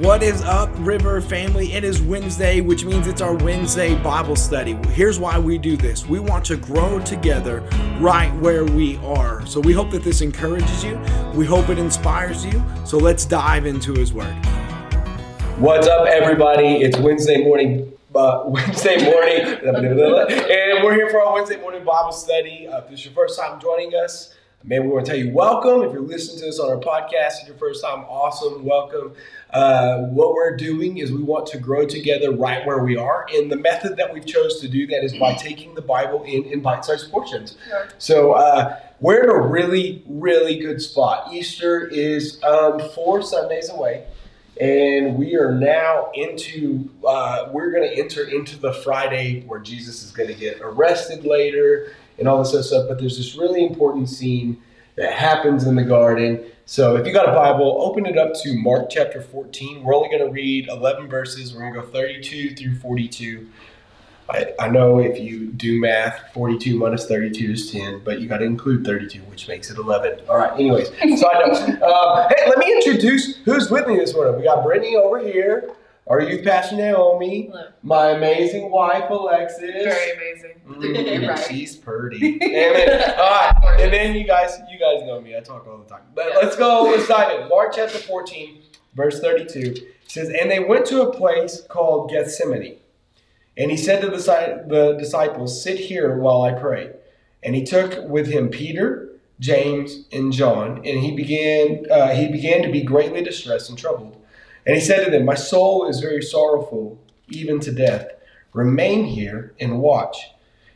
What is up, River family? It is Wednesday, which means it's our Wednesday Bible study. Here's why we do this we want to grow together right where we are. So we hope that this encourages you, we hope it inspires you. So let's dive into His Word. What's up, everybody? It's Wednesday morning. Uh, Wednesday morning, and we're here for our Wednesday morning Bible study. Uh, if this is your first time joining us, man, we want to tell you welcome. If you're listening to us on our podcast, it's your first time, awesome, welcome. Uh, what we're doing is we want to grow together right where we are, and the method that we've chose to do that is by taking the Bible in in bite-sized portions. So uh, we're in a really, really good spot. Easter is um, four Sundays away and we are now into uh, we're going to enter into the friday where jesus is going to get arrested later and all this other stuff. But there's this really important scene that happens in the garden so if you got a bible open it up to mark chapter 14 we're only going to read 11 verses we're going to go 32 through 42 I, I know if you do math, 42 minus 32 is 10, but you got to include 32, which makes it 11. All right, anyways, so I know. Uh, hey, let me introduce who's with me this morning. We got Brittany over here, our youth pastor Naomi, Hello. my amazing wife Alexis. Very amazing. Mm, Right. She's pretty. And then, all right, and then you guys, you guys know me. I talk all the time. But Yeah. let's go. Let's dive in. Mark chapter 14, verse 32 it says, "And they went to a place called Gethsemane." And he said to the disciples, Sit here while I pray. And he took with him Peter, James, and John, and he began, uh, he began to be greatly distressed and troubled. And he said to them, My soul is very sorrowful, even to death. Remain here and watch.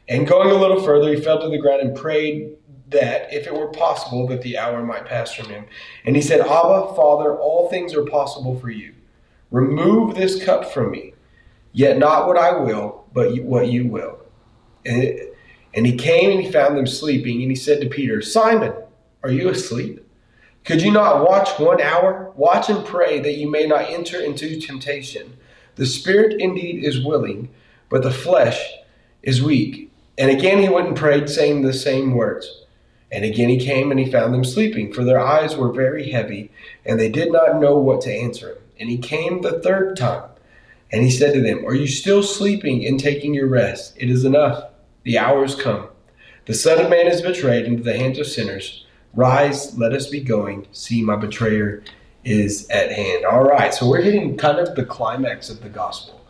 And going a little further, he fell to the ground and prayed that, if it were possible, that the hour might pass from him. And he said, Abba, Father, all things are possible for you. Remove this cup from me. Yet not what I will, but what you will. And, and he came and he found them sleeping, and he said to Peter, Simon, are you asleep? Could you not watch one hour? Watch and pray that you may not enter into temptation. The spirit indeed is willing, but the flesh is weak. And again he went and prayed, saying the same words. And again he came and he found them sleeping, for their eyes were very heavy, and they did not know what to answer him. And he came the third time. And he said to them, Are you still sleeping and taking your rest? It is enough. The hour is come. The Son of Man is betrayed into the hands of sinners. Rise, let us be going. See, my betrayer is at hand. All right, so we're hitting kind of the climax of the gospel,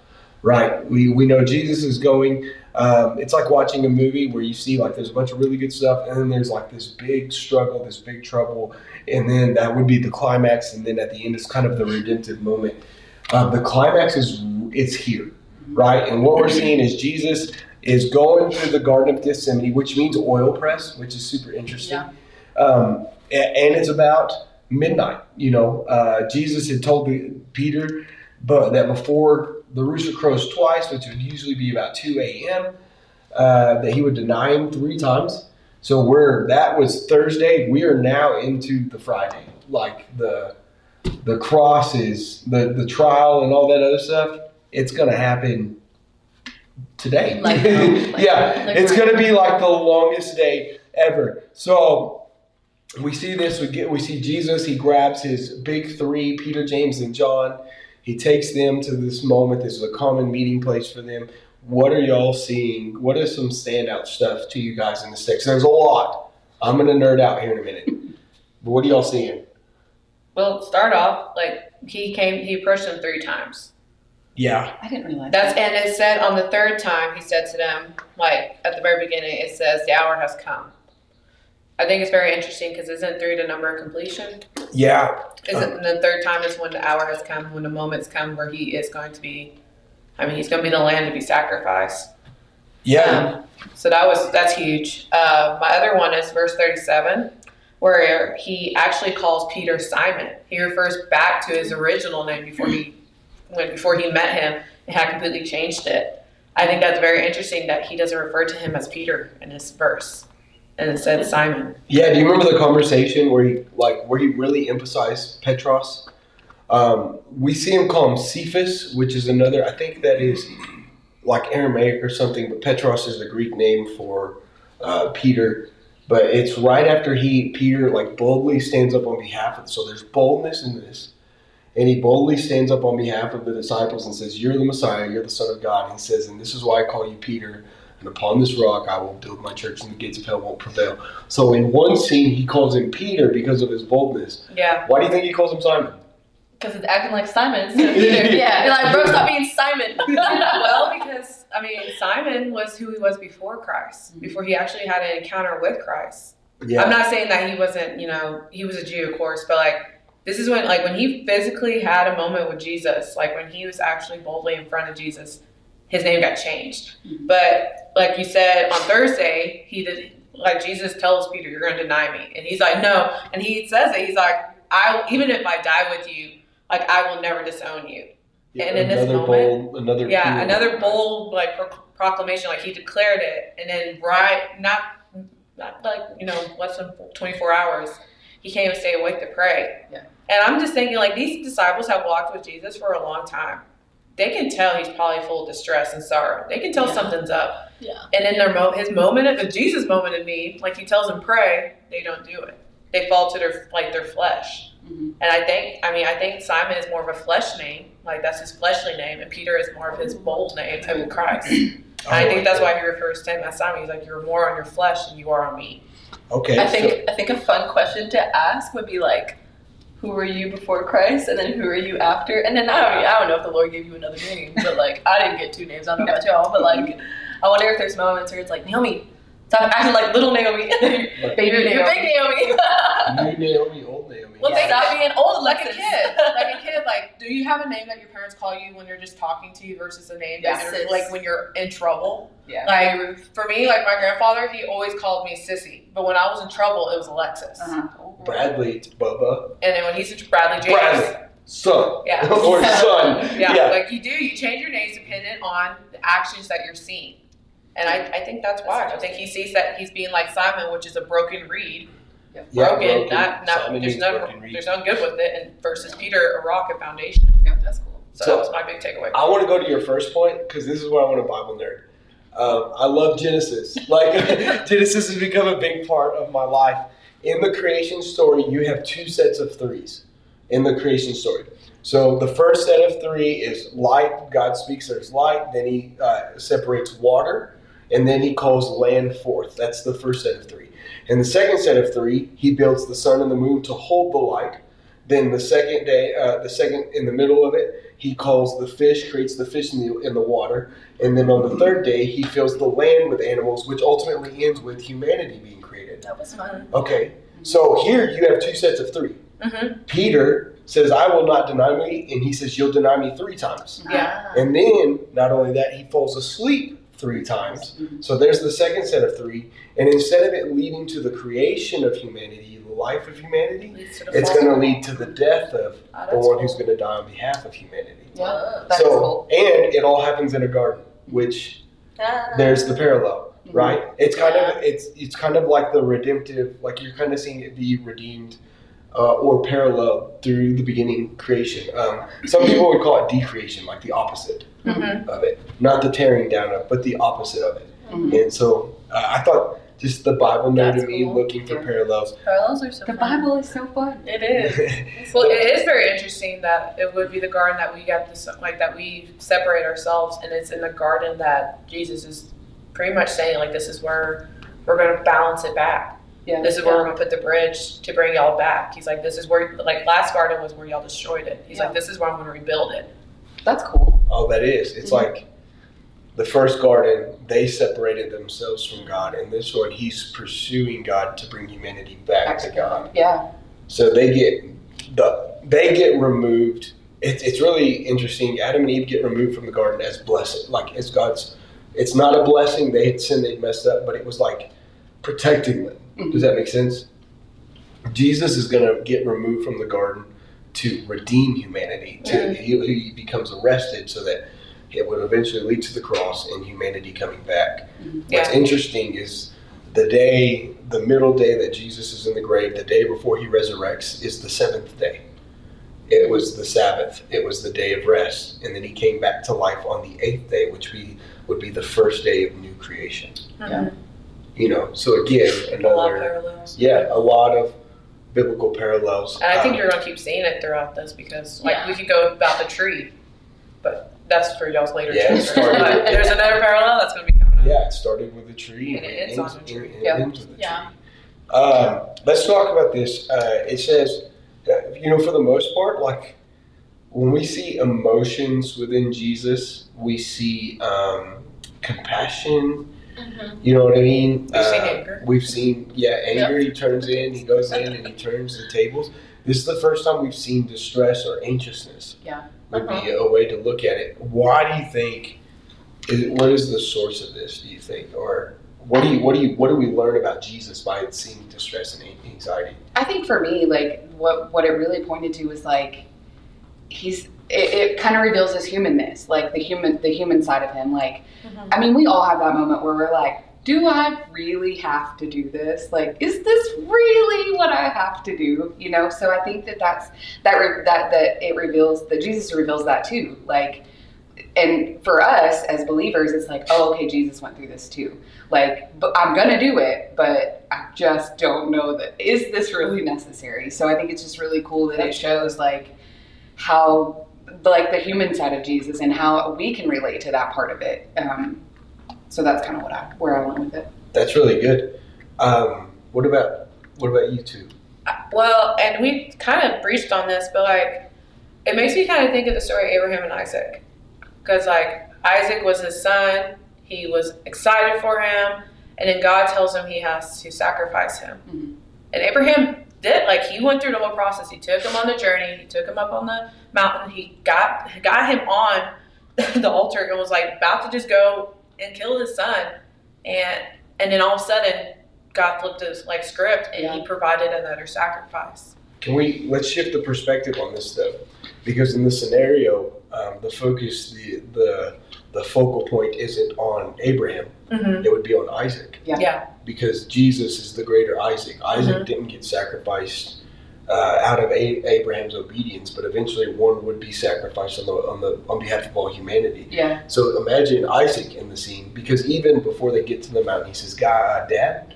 right? We, we know Jesus is going. Um, it's like watching a movie where you see like there's a bunch of really good stuff, and then there's like this big struggle, this big trouble, and then that would be the climax, and then at the end is kind of the redemptive moment. Uh, the climax is it's here, right? And what we're seeing is Jesus is going through the Garden of Gethsemane, which means oil press, which is super interesting. Yeah. Um, and it's about midnight. You know, uh, Jesus had told Peter but that before the rooster crows twice, which would usually be about 2 a.m., uh, that he would deny him three times. So we're that was Thursday. We are now into the Friday, like the the cross is the the trial and all that other stuff. It's gonna happen today. Like, um, like- yeah, like it's gonna be like the longest day ever. So we see this. We get we see Jesus. He grabs his big three: Peter, James, and John. He takes them to this moment. This is a common meeting place for them. What are y'all seeing? What is some standout stuff to you guys in the text? There's a lot. I'm gonna nerd out here in a minute. But what are y'all seeing? Well, start off like he came. He approached them three times. Yeah, I didn't realize That's and it said on the third time he said to them, like at the very beginning, it says the hour has come. I think it's very interesting because isn't three the number of completion? yeah, Isn't the third time is when the hour has come, when the moment's come where he is going to be. I mean, he's going to be the lamb to be sacrificed. yeah. Um, so that was that's huge. Uh, my other one is verse thirty-seven, where he actually calls Peter Simon. He refers back to his original name before he when before he met him and had completely changed it. I think that's very interesting that he doesn't refer to him as Peter in this verse, and it said Simon. Yeah, do you remember the conversation where he like where he really emphasized Petros? Um, we see him call him Cephas, which is another. I think that is like Aramaic or something, but Petros is the Greek name for uh, Peter. But it's right after he Peter like boldly stands up on behalf of. So there's boldness in this, And he boldly stands up on behalf of the disciples and says, You're the Messiah, you're the Son of God. And he says, And this is why I call you Peter, and upon this rock I will build my church, and the gates of hell won't prevail. So in one scene, he calls him Peter because of his boldness. Yeah. Why do you think he calls him Simon? Because it's acting like Simon. Peter. Yeah. You're like, bro, stop being Simon. well, because I mean, Simon was who he was before Christ, mm-hmm. before he actually had an encounter with Christ. Yeah. I'm not saying that he wasn't, you know, he was a Jew, of course, but like this is when, like, when he physically had a moment with Jesus, like when he was actually boldly in front of Jesus, his name got changed. Mm-hmm. But like you said on Thursday, he did, like Jesus tells Peter, "You're going to deny me," and he's like, "No," and he says it. He's like, "I even if I die with you, like I will never disown you." Yeah, and in this another moment- bold, another Yeah, another bold like pro- proclamation, like he declared it, and then right, not not like you know less than twenty four hours, he can't even stay awake to pray. Yeah. And I'm just thinking, like these disciples have walked with Jesus for a long time. They can tell he's probably full of distress and sorrow. They can tell Yeah. something's up. Yeah. And in their mo- his moment of the Jesus moment of need, like he tells them pray, they don't do it. They fall to their like their flesh. Mhm. And I think, I mean, I think Simon is more of a flesh name, like that's his fleshly name, and Peter is more of his bold name, of Christ. And I think that's why he refers to him as Simon. He's like, you're more on your flesh than you are on me. Okay. I so- think I think a fun question to ask would be like, who were you before Christ, and then who are you after? And then I don't I don't know if the Lord gave you another name, but like I didn't get two names. I don't know about y'all, but like I wonder if there's moments where it's like Naomi, stop acting like little Naomi, Like, baby Naomi. Naomi, big Naomi. New Naomi, old Naomi. Well, Yeah. think about being old like a kid. Like a kid, like, do you have a name that your parents call you when they're just talking to you versus a name that Yeah, you're, like when you're in trouble? yeah. Like for me, like my grandfather, he always called me sissy, but when I was in trouble, it was Alexis. Uh-huh. Bradley, it's Bubba. And then when he's in Bradley James, Bradley, son. Yeah. or son. yeah, Yeah. like you do, you change your names dependent on the actions that you're seeing. And I, I think that's why. I think he sees that he's being like Simon, which is a broken reed. Yep. Yeah, broken, broken. not not Simon there's means no broken reed. there's no good with it, and versus Peter, a rock, a foundation. Yeah, that's cool. So, So- that was my big takeaway. I want to go to your first point because this is where I want a Bible nerd. Um, I love Genesis. Like Genesis has become a big part of my life. In the creation story, you have two sets of threes. In the creation story, so the first set of three is light. God speaks, there's light. Then He uh, separates water, and then He calls land forth. That's the first set of three. And the second set of three, He builds the sun and the moon to hold the light. Then the second day, uh, the second in the middle of it, he calls the fish, creates the fish in the, in the water. And then on the third day, he fills the land with animals, which ultimately ends with humanity being created. That was fun. Okay, so here you have two sets of 3 Mm-hmm. Peter says, I will not deny me, and he says, You'll deny me three times. Yeah. And then, not only that, he falls asleep three times. Mhm. So there's the second set of three. And instead of it leading to the creation of humanity, the life of humanity, Leads to the it's going to lead to the death of Oh, the one who's going to die on behalf of humanity. Yeah, That's so, cool. and it all happens in a garden, which there's the parallel, Mhm. right? It's kind of it's it's kind of like the redemptive, like you're kind of seeing it be redeemed uh, or parallel through the beginning creation. Um, some people would call it decreation, like the opposite Mhm. of it, not the tearing down of, but the opposite of it. Mhm. And so uh, I thought just the Bible nerd That's in me cool. looking for Yeah. parallels. Parallels are so The fun. Bible is so fun. It is. Well, it is very interesting that it would be the garden that we got this like that we separate ourselves, and it's in the garden that Jesus is pretty much saying like this is where we're going to balance it back. Yeah. This is where we're going to put the bridge to bring y'all back. He's like, this is where like last garden was where y'all destroyed it. He's Yeah. like, this is where I'm going to rebuild it. That's cool. Oh, that is. It's like the first garden, they separated themselves from God, and this one, he's pursuing God to bring humanity back, to God. Yeah. So they get the they get removed. It's it's really interesting. Adam and Eve get removed from the garden as blessing, like as God's. It's not a blessing. They had sinned, they'd messed up, but it was like protecting them. Mm-hmm. Does that make sense? Jesus is going to get removed from the garden to redeem humanity. To he, he becomes arrested so that it would eventually lead to the cross and humanity coming back. Mm-hmm. What's interesting is the day, the middle day that Jesus is in the grave, the day before he resurrects, is the seventh day. It was the Sabbath. It was the day of rest, and then he came back to life on the eighth day, which be would be the first day of new creation. Yeah. You know, so again, A lot of another parallels. yeah, a lot of biblical parallels. And I think Um, you're gonna keep seeing it throughout this because, like, Yeah. we could go about the tree, but that's for y'all's later Yeah, it started- But there's another parallel that's gonna be coming up. Yeah, it started with a tree And it ends on a tree. it Yeah. ends with a Yeah. tree. Um, let's talk about this. Uh, it says, uh, you know, for the most part, like when we see emotions within Jesus, we see um, compassion. You know what I mean? We've seen Uh, anger. We've seen, yeah, anger. He turns in, he goes in, and he turns the tables. This is the first time we've seen distress or anxiousness. Yeah. Would be a way to look at it. Why do you think? Is, what is the source of this? Do you think, or what do you what do you what do we learn about Jesus by seeing distress and anxiety? I think for me, like what what it really pointed to was like he's it, it kind of reveals his humanness, like the human the human side of him. Like I mean, we all have that moment where we're like, do I really have to do this? Like, is this really what I have to do? You know. So I think that that's that re- that that it reveals that Jesus reveals that too. Like. And for us as believers, it's like, oh, okay, Jesus went through this too. Like, but I'm gonna do it, but I just don't know that is this really necessary. So I think it's just really cool that it shows like how like the human side of Jesus and how we can relate to that part of it. Um, so that's kind of what I where I went with it. That's really good. Um, what about what about you two? Well, and we kind of breached on this, but like, it makes me kind of think of the story of Abraham and Isaac. Because, like, Isaac was his son, he was excited for him, and then God tells him he has to sacrifice him. Mhm. And Abraham did, like, he went through the whole process. He took him on the journey, he took him up on the mountain, he got, got him on the altar and was, like, about to just go and kill his son. And, and then all of a sudden, God flipped his like script and he provided another sacrifice. Can we let's shift the perspective on this though, because in this scenario, um, the focus, the the the focal point isn't on Abraham. Mm-hmm. It would be on Isaac. Yeah. Yeah. because Jesus is the greater Isaac. Isaac Mhm. didn't get sacrificed uh, out of a- Abraham's obedience, but eventually one would be sacrificed on the on the on behalf of all humanity. Yeah, So imagine Isaac in the scene, because even before they get to the mountain, he says, "God, Dad,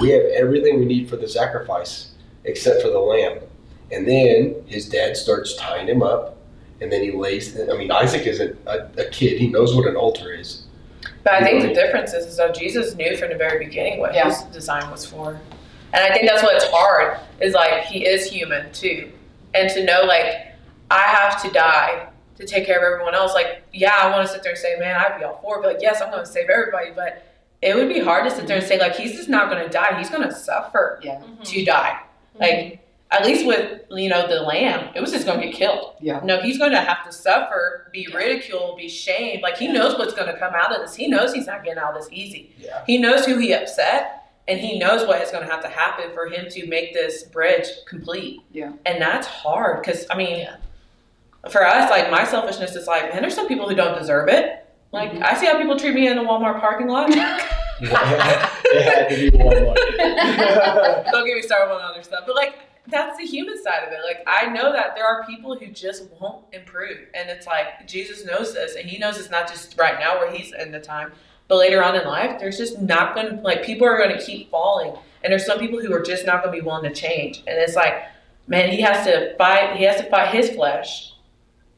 we have everything we need for the sacrifice except for the lamb." And then his dad starts tying him up, and then he lays. I mean, Isaac isn't a, a kid; he knows what an altar is. But I think the difference is, is that Jesus knew from the very beginning what Yeah. his design was for. And I think that's what's hard is like he is human too. And to know like I have to die to take care of everyone else. Like, yeah, I want to sit there and say, man, I'd be all for it. But like, yes, I'm going to save everybody. But it would be hard to sit there and say, like, he's just not going to die. He's going to suffer yeah, to die. Like, mm-hmm. At least with, you know, the lamb, it was just going to get killed. yeah, No, he's going to have to suffer, be ridiculed, be shamed. Like he knows what's going to come out of this. He knows he's not getting out of this easy. Yeah. He knows who he upset, and he knows what is going to have to happen for him to make this bridge complete. Yeah. And that's hard because I mean, for us, like my selfishness is like, man, there's some people who don't deserve it. Like Mhm. I see how people treat me in the Walmart parking lot. it had to be Walmart. Don't get me started on other stuff. But like that's the human side of it. Like I know that there are people who just won't improve. And it's like Jesus knows this and he knows it's not just right now where he's in the time, but later on in life, there's just not gonna like people are gonna keep falling. And there's some people who are just not gonna be willing to change. And it's like, man, he has to fight he has to fight his flesh.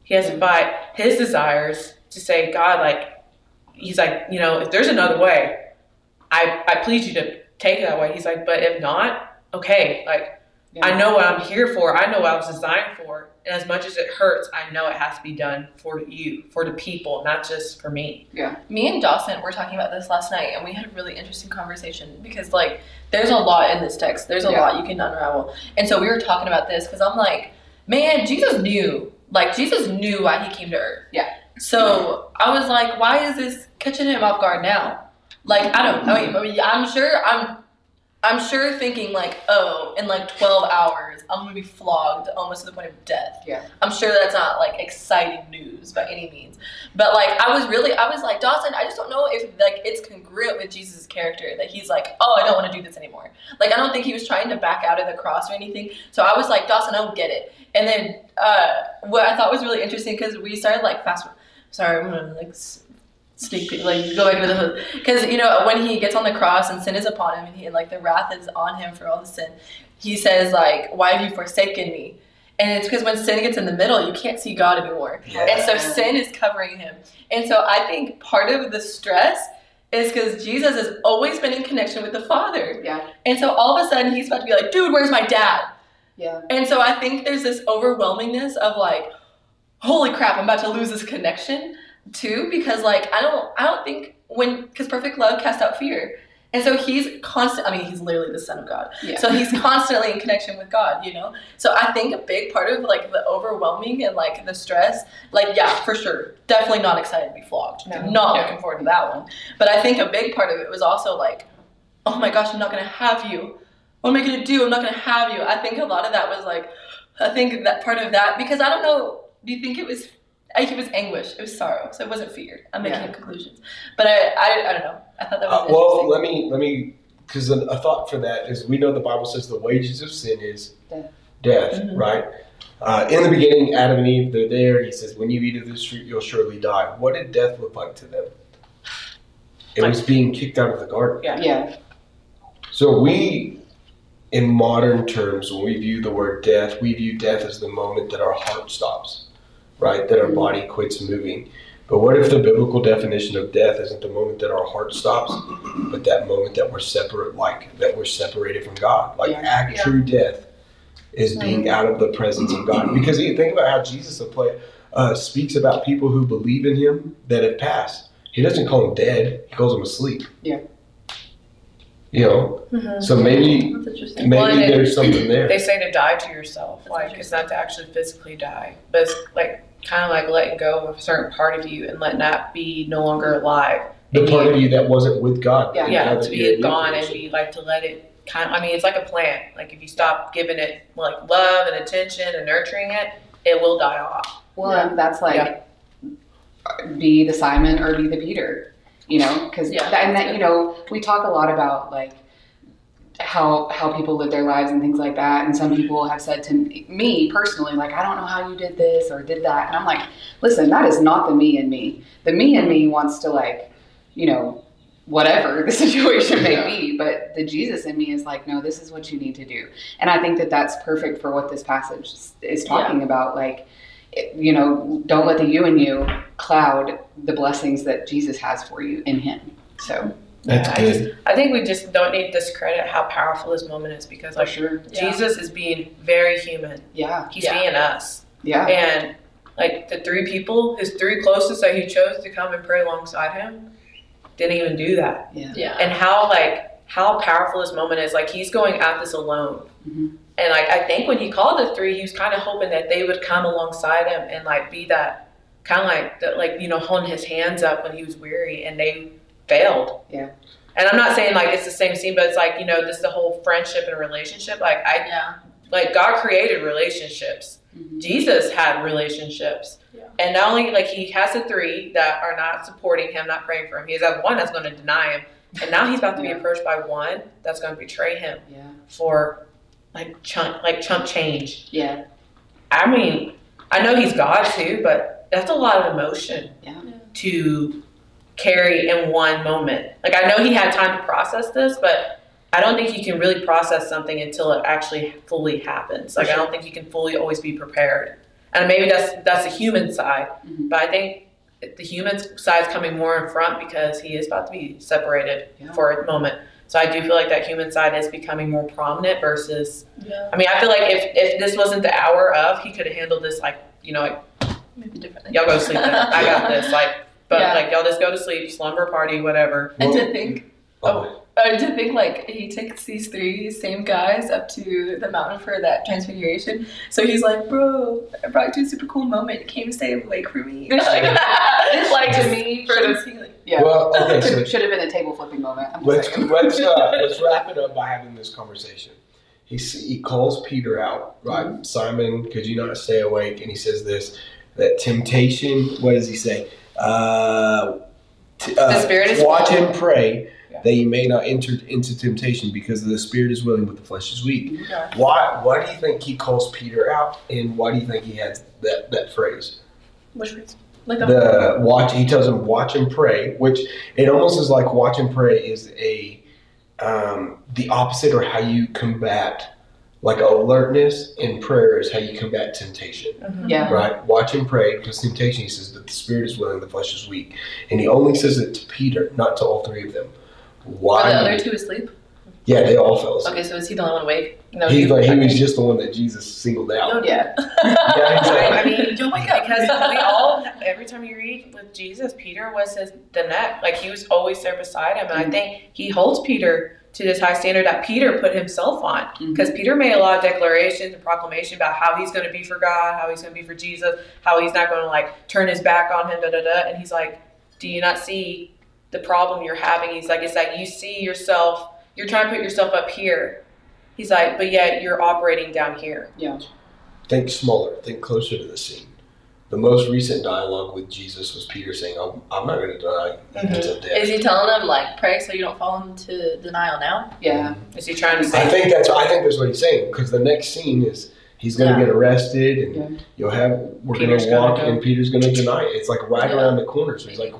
He has to fight his desires to say, God, like he's like, you know, if there's another way, I I plead you to take it that way. He's like, but if not, okay, like yeah. I know what I'm here for. I know what I was designed for. And as much as it hurts, I know it has to be done for you, for the people, not just for me. Yeah. Me and Dawson were talking about this last night, and we had a really interesting conversation because, like, there's a lot in this text. There's a Yeah. lot you can unravel. And so we were talking about this because I'm like, man, Jesus knew. Like, Jesus knew why he came to earth. Yeah. So I was like, why is this catching him off guard now? Like, I don't. I mean, I mean, I'm sure. I'm. I'm sure thinking like, oh, in like 12 hours, I'm gonna be flogged almost to the point of death. Yeah. I'm sure that's not like exciting news by any means. But like I was really I was like, Dawson, I just don't know if like it's congruent with Jesus' character that he's like, Oh, I don't want to do this anymore. Like I don't think he was trying to back out of the cross or anything. So I was like, Dawson, I don't get it. And then uh what I thought was really interesting because we started like fast sorry, I'm gonna like sneak peek, like go back into the hood. because you know when he gets on the cross and sin is upon him and, he, and like the wrath is on him for all the sin, he says like, "Why have you forsaken me?" And it's because when sin gets in the middle, you can't see God anymore, and so sin is covering him. And so I think part of the stress is because Jesus has always been in connection with the Father, Yeah. and so all of a sudden he's about to be like, "Dude, where's my dad?" Yeah. And so I think there's this overwhelmingness of like, holy crap, I'm about to lose this connection too, because like I don't I don't think when because perfect love casts out fear. And so he's constant I mean, he's literally the son of God. Yeah. So he's constantly in connection with God, you know? So I think a big part of like the overwhelming and like the stress, like yeah, for sure. Definitely not excited to be flogged. No. Not Yeah. looking forward to that one. But I think a big part of it was also like, oh my gosh, I'm not gonna have you. What am I gonna do? I'm not gonna have you. I think a lot of that was like, I think that part of that because I don't know. Do you think it was? I think it was anguish. It was sorrow. So it wasn't fear. I'm making Yeah. conclusions, but I, I, I don't know. I thought that was Uh, well, let me let me because a, a thought for that is we know the Bible says the wages of sin is Death. death, Mhm. right? Uh, in the beginning, Adam and Eve, they're there. He says, "When you eat of this fruit, you'll surely die." What did death look like to them? It was being kicked out of the garden. Yeah. Yeah. So we, in modern terms, when we view the word death, we view death as the moment that our heart stops, right? That our body quits moving. But what if the biblical definition of death isn't the moment that our heart stops, but that moment that we're separate, like that we're separated from God? Like Yeah. act true death is being out of the presence of God. Because you think about how Jesus apply, uh, speaks about people who believe in Him that have passed. He doesn't call them dead; he calls them asleep. Yeah. You know, Mhm. so maybe maybe Well, and it- there's something there. They say to die to yourself, That's like it's not to actually physically die, but it's like kind of like letting go of a certain part of you and letting that be no longer alive. the And part you- of you that wasn't with God. Yeah. yeah, Now to that you're a be gone and person. be like to let it kind. Of, I mean, it's like a plant. Like if you stop giving it like love and attention and nurturing it, it will die off. Well, Yeah. and that's like be the Simon or be the Peter, you know, because Yeah. and that you know we talk a lot about like how how people live their lives and things like that, and some people have said to me personally like I don't know how you did this or did that, and I'm like, listen, that is not the me in me. The me in me wants to like, you know. Whatever the situation may Yeah. be, but the Jesus in me is like, no, this is what you need to do, and I think that that's perfect for what this passage is- talking about. Like, you know, don't let the you and you cloud the blessings that Jesus has for you in Him. So, That's Yeah, I good. just I think we just don't need to discredit how powerful this moment is because for like sure. Yeah. Jesus is being very human. Yeah. He's Yeah. being us. Yeah. And like the three people, his three closest that he chose to come and pray alongside him, didn't even do that. Yeah. Yeah. And how like how powerful this moment is. Like he's going at this alone. Mhm. And like I think when he called the three, he was kind of hoping that they would come alongside him and like be that kind of like that like you know holding his hands up when he was weary, and they failed. Yeah. And I'm not saying like it's the same scene, but it's like you know just the whole friendship and relationship. Like I Yeah. like God created relationships. Mhm. Jesus had relationships. Yeah. And not only like he has the three that are not supporting him, not praying for him, he has that one that's going to deny him. And now he's about to be approached by one that's going to betray him Yeah. for like chunk like chump change. Yeah. I mean, I know he's God too, but that's a lot of emotion Yeah. to carry in one moment. Like I know he had time to process this, but I don't think he can really process something until it actually fully happens. Like I don't think he can fully always be prepared. And maybe that's that's the human side, Mhm. but I think the human side's coming more in front because he is about to be separated Yeah. for a moment. So I do feel like that human side is becoming more prominent versus Yeah. I mean, I feel like if, if this wasn't the hour of, he could have handled this like, you know, like, Maybe differently. y'all go sleep. I got this. Like, but Yeah. like, y'all just go to sleep, slumber party, whatever. And Well- to think, Oh, uh, to think like he takes these three same guys up to the mountain for that transfiguration. So he's like, bro, I brought you a super cool moment. You came to stay awake for me. like, Like to me, for should this have, healing. yeah. Well, okay, so should have been a table flipping moment. I'm let's saying. let's uh, let's wrap it up by having this conversation. He he calls Peter out, right? Simon, could you not stay awake? And he says this that temptation. What does he say? Uh, t- uh, The spirit is watch willing. and pray Yeah. that you may not enter into temptation because the spirit is willing but the flesh is weak. Yeah. Why why do you think he calls Peter out and why do you think he has that, that phrase? Which reason? Like a the watch he tells him watch and pray which it almost is like watch and pray is a um, the opposite or how you combat like alertness and prayer is how you combat temptation mm-hmm. Yeah. right watch and pray because temptation he says that the spirit is willing the flesh is weak and he only says it to peter not to all three of them why Are the other two asleep? yeah they all fell asleep Okay, so is he the only one awake? No, He's he- like, he was just the one that jesus singled out oh, Yeah. Yeah, he's like- I mean, Don't wake up. because we all, every time you read with Jesus, Peter was his the neck. Like he was always there beside him, and I mm-hmm. think he holds Peter to this high standard that Peter put himself on. Mm-hmm. Because Peter made a lot of declarations and proclamation about how he's going to be for God, how he's going to be for Jesus, how he's not going to like turn his back on him, da da da. And he's like, "Do you not see the problem you're having?" He's like, "It's like you see yourself. You're trying to put yourself up here." He's like, "But yet you're operating down here." Yeah. think smaller, think closer to the scene. The most recent dialogue with Jesus was Peter saying, I'm, I'm not going to die you until death. Is he telling them like pray so you don't fall into denial now? Yeah. Is he trying to I think that's I think that's what he's saying because the next scene is he's going to Yeah. get arrested and Yeah. you'll have we're going Peter's to gonna walk go. and Peter's going to deny it. It's like right Yeah. around the corner. So he's like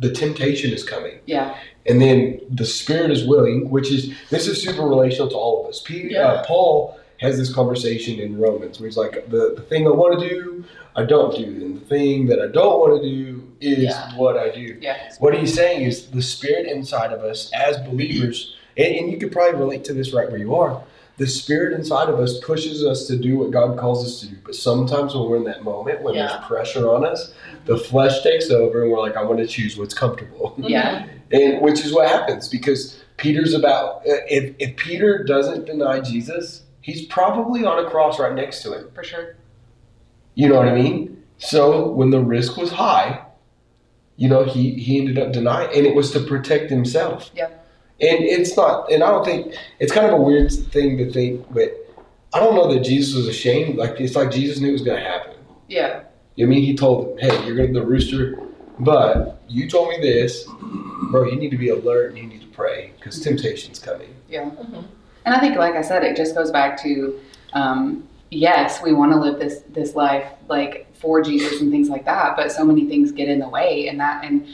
the temptation is coming. Yeah. And then the spirit is willing, which is this is super relational to all of us. P, Yeah. uh, Paul has this conversation in Romans where he's like, the, the thing I want to do, I don't do, and the thing that I don't want to do is Yeah. what I do. Yeah. What he's saying is the spirit inside of us as believers, and, and you could probably relate to this right where you are. The spirit inside of us pushes us to do what God calls us to do. But sometimes when we're in that moment, when Yeah. there's pressure on us, the flesh takes over and we're like, I want to choose what's comfortable. Yeah. And which is what happens because Peter's about if if Peter doesn't deny Jesus, he's probably on a cross right next to him. For sure. You know what I mean? So when the risk was high, you know, he he ended up denying and it was to protect himself. Yeah. And it's not and I don't think it's kind of a weird thing to think, but I don't know that Jesus was ashamed. Like it's like Jesus knew it was gonna happen. Yeah. You know what I mean he told him, Hey, you're gonna the rooster but you told me this, bro. You need to be alert and you need to pray because temptation's coming. Yeah. Mhm. And I think, like I said, it just goes back to, um, yes, we want to live this this life like for Jesus and things like that, but so many things get in the way, and that and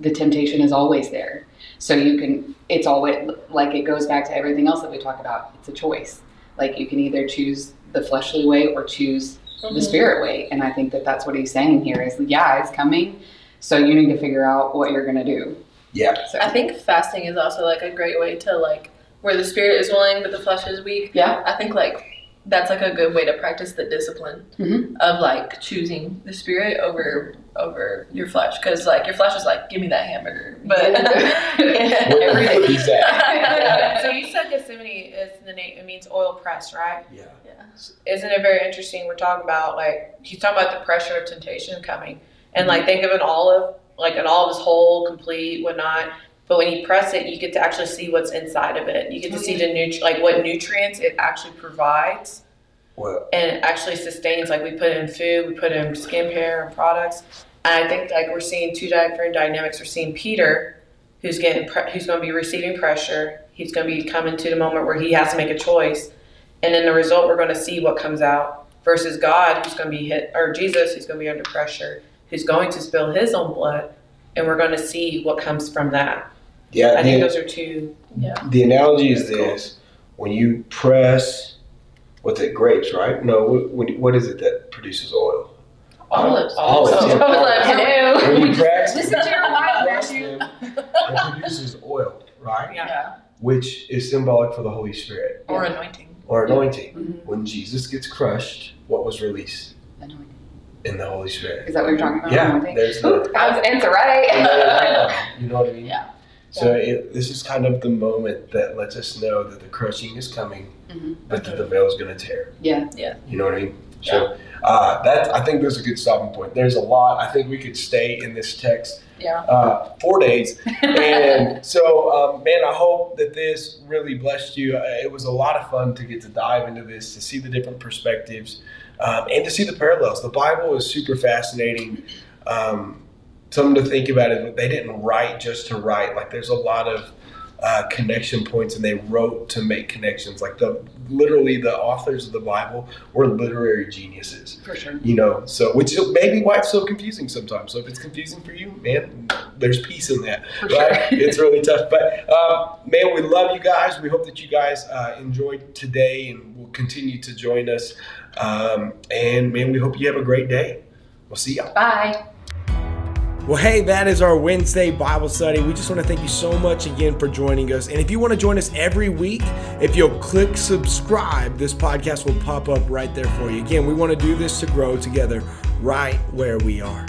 the temptation is always there. So you can, it's always like it goes back to everything else that we talk about. It's a choice. Like you can either choose the fleshly way or choose the spirit way, and I think that that's what he's saying here is, yeah, it's coming. So you need to figure out what you're gonna do. Yeah. So I think fasting is also like a great way to like where the spirit is willing but the flesh is weak. yeah, I think like that's like a good way to practice the discipline Mhm. of like choosing the spirit over over your flesh because like your flesh is like give me that hamburger but Where every the day fuck is that? so you said Gethsemane is the name. It means oil press, right? Yeah. yeah Isn't it very interesting? We're talking about like he's talking about the pressure of temptation coming, and like think of an olive, like an olive is whole, complete, whatnot. But when you press it, you get to actually see what's inside of it. You get to see the nutri- like what nutrients it actually provides, Well, and it actually sustains. Like we put it in food, we put it in skincare and products. And I think like we're seeing two different dynamics. We're seeing Peter, who's getting pre- who's going to be receiving pressure. He's going to be coming to the moment where he has to make a choice, and in the result, we're going to see what comes out. Versus God, who's going to be hit, or Jesus, who's going to be under pressure, who's going to spill his own blood, and we're going to see what comes from that. Yeah. I think those are two. Yeah. the analogy is That's cool. this: when you press, what's it? Grapes, right? No. What, what- what is it that produces oil? Olives. Olives. Oh, yeah. I was like, hello. When you press, Listen to your wife, press Matthew. them, it produces oil, right? Yeah. Which is symbolic for the Holy Spirit or anointing or anointing. Mhm. When Jesus gets crushed, what was released Anointing. in the Holy Spirit? Is that what you're talking about? Yeah, Anointing? there's the- Ooh, that was the answer, right? you know what I mean? Yeah. So it, this is kind of the moment that lets us know that the crushing is coming, Mhm. but that the veil is going to tear. Yeah. Yeah. You know what I mean? So uh, that I think there's a good stopping point. There's a lot. I think we could stay in this text yeah uh, four days. And so, um, man, I hope that this really blessed you. Uh, It was a lot of fun to get to dive into this, to see the different perspectives, um, and to see the parallels. The Bible is super fascinating. Um, something to think about is they didn't write just to write. Like, there's a lot of uh, connection points, and they wrote to make connections. Like the literally the authors of the Bible were literary geniuses. For sure. You know, so which maybe why it's so confusing sometimes. So if it's confusing for you, man, there's peace in that. For right? sure. it's really tough, but um, man, we love you guys. We hope that you guys uh, enjoyed today and will continue to join us. Um, and man, we hope you have a great day. We'll see y'all. Bye. Well, hey, that is our Wednesday Bible study. We just want to thank you so much again for joining us. And if you want to join us every week, if you'll click subscribe, this podcast will pop up right there for you. Again, we want to do this to grow together right where we are.